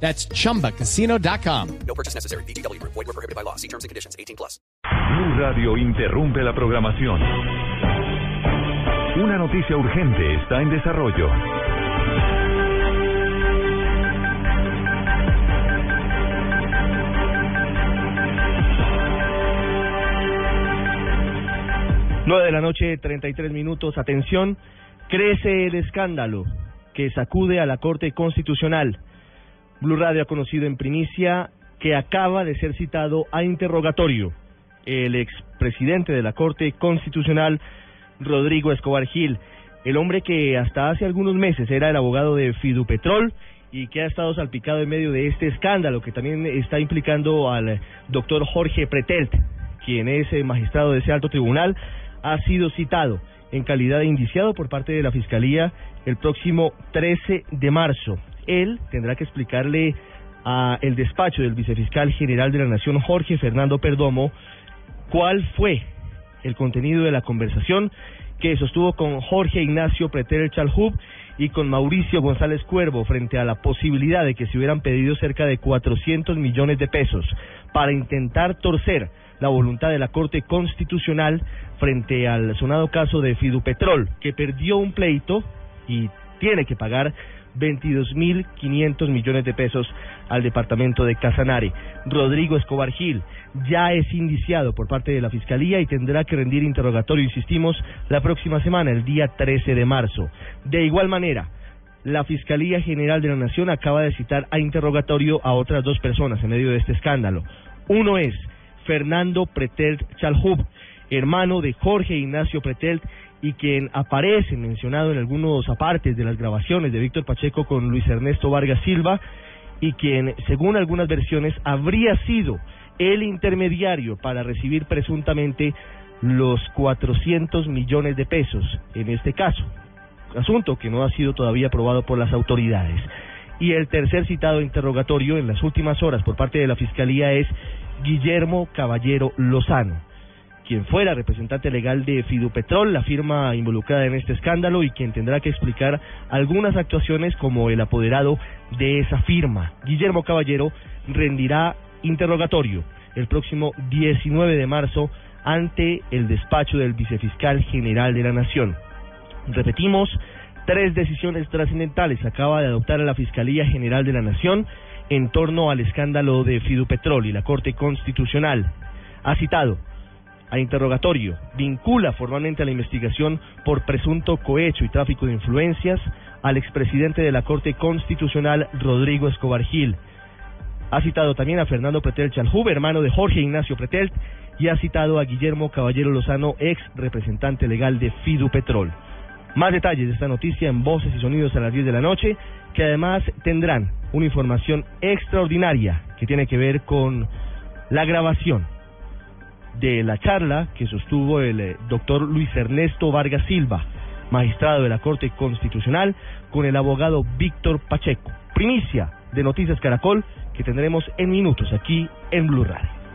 That's chumbacasino.com. No purchase necessary. BGW. Void were prohibited by law. See terms and conditions. 18 plus. Blue Radio interrumpe la programación. Una noticia urgente está en desarrollo. Nueve de la noche, 33 minutos. Atención, crece el escándalo que sacude a la Corte Constitucional. Blue Radio ha conocido en primicia que acaba de ser citado a interrogatorio el expresidente de la Corte Constitucional, Rodrigo Escobar Gil, el hombre que hasta hace algunos meses era el abogado de Fidupetrol y que ha estado salpicado en medio de este escándalo que también está implicando al doctor Jorge Pretelt, quien es el magistrado de ese alto tribunal, ha sido citado en calidad de indiciado por parte de la Fiscalía el próximo 13 de marzo. Él tendrá que explicarle a el despacho del vicefiscal general de la Nación, Jorge Fernando Perdomo, cuál fue el contenido de la conversación que sostuvo con Jorge Ignacio Pretel Chalhub y con Mauricio González Cuervo frente a la posibilidad de que se hubieran pedido cerca de 400 millones de pesos para intentar torcer la voluntad de la Corte Constitucional frente al sonado caso de Fidupetrol, que perdió un pleito y tiene que pagar 22.500 millones de pesos al departamento de Casanare. Rodrigo Escobar Gil ya es indiciado por parte de la Fiscalía y tendrá que rendir interrogatorio, insistimos, la próxima semana, el día 13 de marzo. De igual manera, la Fiscalía General de la Nación acaba de citar a interrogatorio a otras dos personas en medio de este escándalo. Uno es Fernando Pretelt Chalhub, hermano de Jorge Ignacio Pretelt y quien aparece mencionado en algunos apartes de las grabaciones de Víctor Pacheco con Luis Ernesto Vargas Silva y quien, según algunas versiones, habría sido el intermediario para recibir presuntamente los 400 millones de pesos en este caso, asunto que no ha sido todavía aprobado por las autoridades. Y el tercer citado interrogatorio en las últimas horas por parte de la Fiscalía es Guillermo Caballero Lozano quien fuera representante legal de Fidupetrol, la firma involucrada en este escándalo y quien tendrá que explicar algunas actuaciones como el apoderado de esa firma. Guillermo Caballero rendirá interrogatorio el próximo 19 de marzo ante el despacho del vicefiscal general de la Nación. Repetimos, tres decisiones trascendentales acaba de adoptar la Fiscalía General de la Nación en torno al escándalo de Fidupetrol y la Corte Constitucional. Ha citado a interrogatorio, vincula formalmente a la investigación por presunto cohecho y tráfico de influencias al expresidente de la Corte Constitucional, Rodrigo Escobar Gil. Ha citado también a Fernando Pretel Chalhub, hermano de Jorge Ignacio Pretel, y ha citado a Guillermo Caballero Lozano, ex representante legal de Fidu Petrol. Más detalles de esta noticia en Voces y Sonidos a las 10 de la noche, que además tendrán una información extraordinaria que tiene que ver con la grabación de la charla que sostuvo el eh, doctor Luis Ernesto Vargas Silva, magistrado de la Corte Constitucional, con el abogado Víctor Pacheco. Primicia de Noticias Caracol que tendremos en minutos aquí en Blue Radio.